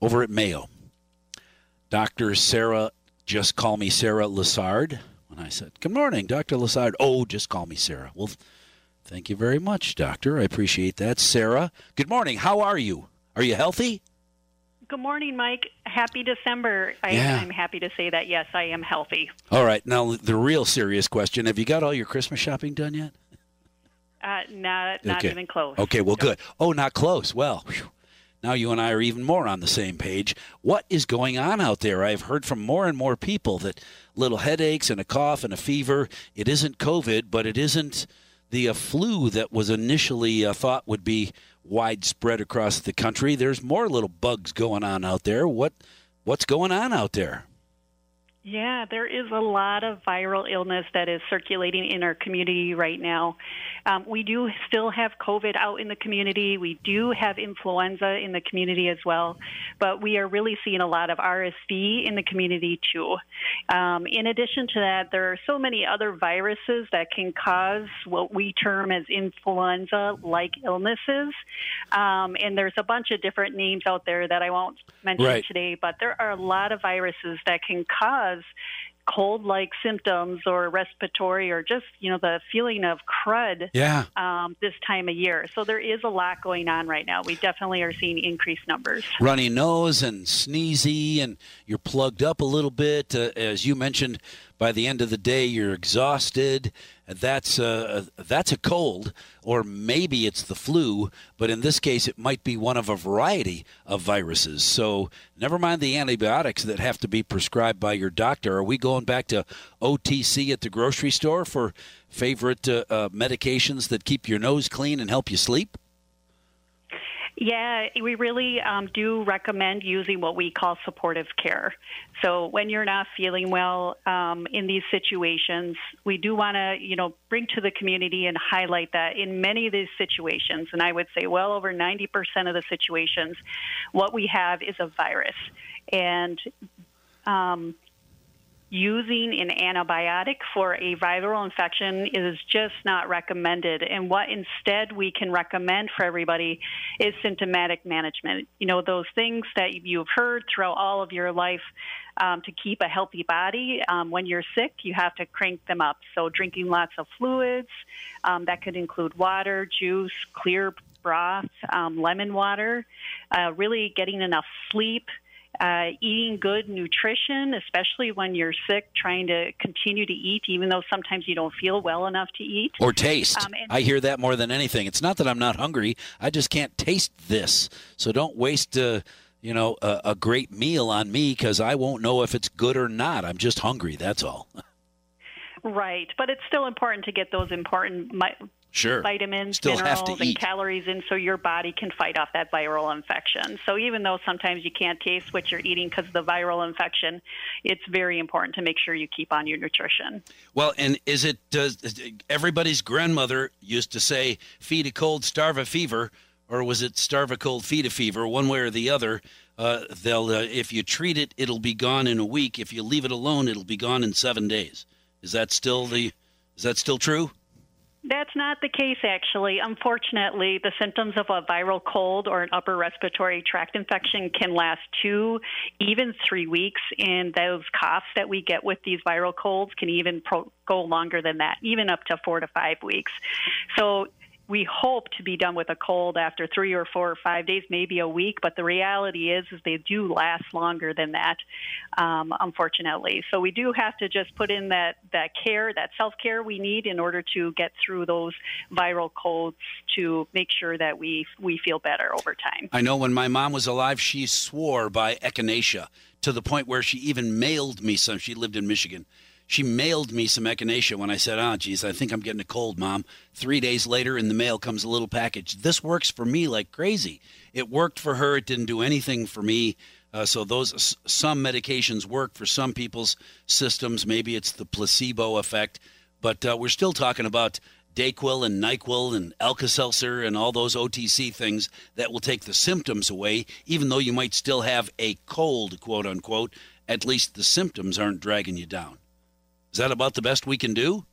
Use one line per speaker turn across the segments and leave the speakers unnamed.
over at Mayo. Dr. Sarah, just call me Sarah Lessard. When I said, Good morning, Dr. Lessard. Oh, just call me Sarah. Well, thank you very much, Doctor. I appreciate that. Sarah, good morning. How are you? Are you healthy?
Good morning, Mike. Happy December. I,
Yeah.
I'm happy to say that, yes, I am healthy.
All right. Now, the real serious question Have you got all your Christmas shopping done yet?
Uh, not not
Okay.
even close.
Okay, well, good. Oh, not close. Well, whew. Now you and I are even more on the same page. What is going on out there? I've heard from more and more people that little headaches and a cough and a fever. It isn't COVID, but it isn't the uh, flu that was initially uh, thought would be widespread across the country. There's more little bugs going on out there. What what's going on out there?
Yeah, there is a lot of viral illness that is circulating in our community right now. Um, we do still have COVID out in the community. We do have influenza in the community as well, but we are really seeing a lot of RSV in the community too. Um, in addition to that, there are so many other viruses that can cause what we term as influenza like illnesses. Um, and there's a bunch of different names out there that I won't mention
Right.
today, but there are a lot of viruses that can cause cold like symptoms or respiratory or just, you know, the feeling of crud
Yeah.
um, this time of year. So there is a lot going on right now. We definitely are seeing increased numbers.
runny nose and sneezy, and you're plugged up a little bit. Uh, as you mentioned, by the end of the day, you're exhausted. That's a, that's a cold, or maybe it's the flu, but in this case, it might be one of a variety of viruses. So, never mind the antibiotics that have to be prescribed by your doctor. Are we going back to OTC at the grocery store for favorite uh, uh, medications that keep your nose clean and help you sleep?
Yeah, we really um, do recommend using what we call supportive care. So when you're not feeling well um, in these situations, we do want to, you know, bring to the community and highlight that in many of these situations, and I would say well over 90% of the situations, what we have is a virus. And um, using an antibiotic for a viral infection is just not recommended. And what instead we can recommend for everybody is symptomatic management. You know, those things that you've heard throughout all of your life um, to keep a healthy body. Um, when you're sick, you have to crank them up. So, drinking lots of fluids, um, that could include water, juice, clear broth, um, lemon water, uh, really getting enough sleep uh, eating good nutrition, especially when you're sick, trying to continue to eat, even though sometimes you don't feel well enough to eat.
Or taste.
Um, and-
I hear that more than anything. It's not that I'm not hungry. I just can't taste this. So don't waste, uh, you know, a, a great meal on me because I won't know if it's good or not. I'm just hungry. That's all.
Right, but it's still important to get those important
Sure.
vitamins,
Still
minerals, and calories in so your body can fight off that viral infection. So even though sometimes you can't taste what you're eating because of the viral infection, it's very important to make sure you keep on your nutrition.
Well, and is it does everybody's grandmother used to say, "Feed a cold, starve a fever," or was it "Starve a cold, feed a fever"? One way or the other. Uh, they'll uh, if you treat it, it'll be gone in a week. If you leave it alone, it'll be gone in seven days. Is that still the? Is that still true?
That's not the case, actually. Unfortunately, the symptoms of a viral cold or an upper respiratory tract infection can last two, even three weeks. And those coughs that we get with these viral colds can even pro- go longer than that, even up to four to five weeks. So we hope to be done with a cold after three or four or five days, maybe a week. But the reality is, is they do last longer than that, um, unfortunately. So we do have to just put in that that care, that self care we need in order to get through those viral colds to make sure that we we feel better over time.
I know when my mom was alive, she swore by echinacea to the point where she even mailed me some. She lived in Michigan. She mailed me some echinacea when I said, "Oh, geez, I think I'm getting a cold, mom." Three days later, in the mail comes a little package. This works for me like crazy. It worked for her. It didn't do anything for me. Uh, so those some medications work for some people's systems. Maybe it's the placebo effect, but uh, we're still talking about Dayquil and Nyquil and Alka-Seltzer and all those OTC things that will take the symptoms away, even though you might still have a cold, quote unquote. At least the symptoms aren't dragging you down. Is that about the best we can do?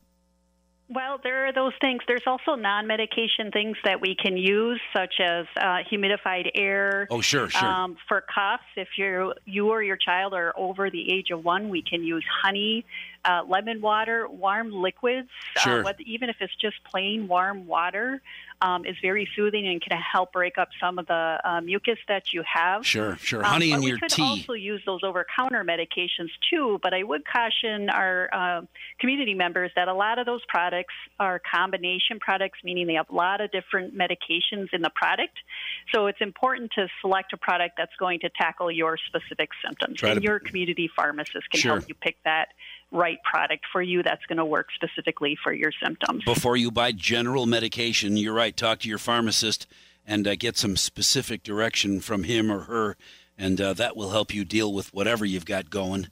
Well, there are those things. There's also non-medication things that we can use, such as uh, humidified air.
Oh, sure, sure. Um,
for coughs, if you you or your child are over the age of one, we can use honey, uh, lemon water, warm liquids.
Uh, sure.
Uh, even if it's just plain warm water, um, is very soothing and can help break up some of the uh, mucus that you have.
Sure, sure. Um, Honey
um,
in your
tea.
We
could also use those over-counter medications too, but I would caution our uh, community members that a lot of those products are combination products, meaning they have a lot of different medications in the product. So it's important to select a product that's going to tackle your specific symptoms.
Try
and
to...
your community pharmacist can
sure.
help you pick that right product for you that's going to work specifically for your symptoms.
Before you buy general medication, you're right, talk to your pharmacist and uh, get some specific direction from him or her, and uh, that will help you deal with whatever you've got going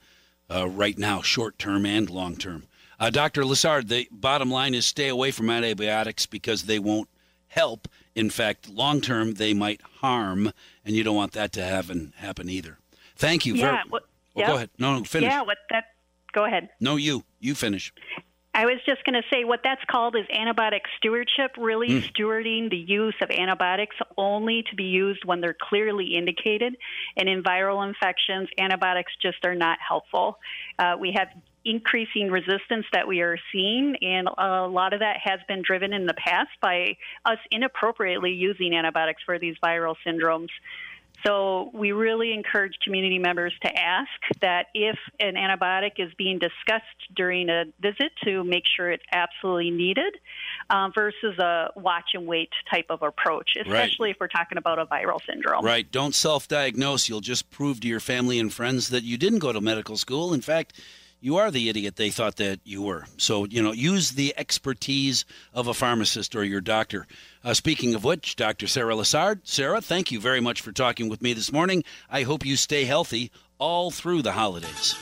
uh, right now, short term and long term. Uh, Dr. Lessard, the bottom line is stay away from antibiotics because they won't help. In fact, long term, they might harm, and you don't want that to happen, happen either. Thank you.
Yeah.
Very,
well,
oh, Go ahead. No, no, finish.
Yeah, what that Go ahead.
No, you. You finish.
I was just going to say what that's called is antibiotic stewardship, really mm. stewarding the use of antibiotics only to be used when they're clearly indicated. And in viral infections, antibiotics just are not helpful. Uh, we have increasing resistance that we are seeing, and a lot of that has been driven in the past by us inappropriately using antibiotics for these viral syndromes. So we really encourage community members to ask that if an antibiotic is being discussed during a visit to make sure it's absolutely needed um, versus a watch and wait type of approach, especially
right.
if we're talking about a viral syndrome.
Right. Don't self diagnose. You'll just prove to your family and friends that you didn't go to medical school. In fact, you are the idiot they thought that you were. So, you know, use the expertise of a pharmacist or your doctor. Uh, speaking of which, Dr. Sarah Lessard, Sarah, thank you very much for talking with me this morning. I hope you stay healthy all through the holidays.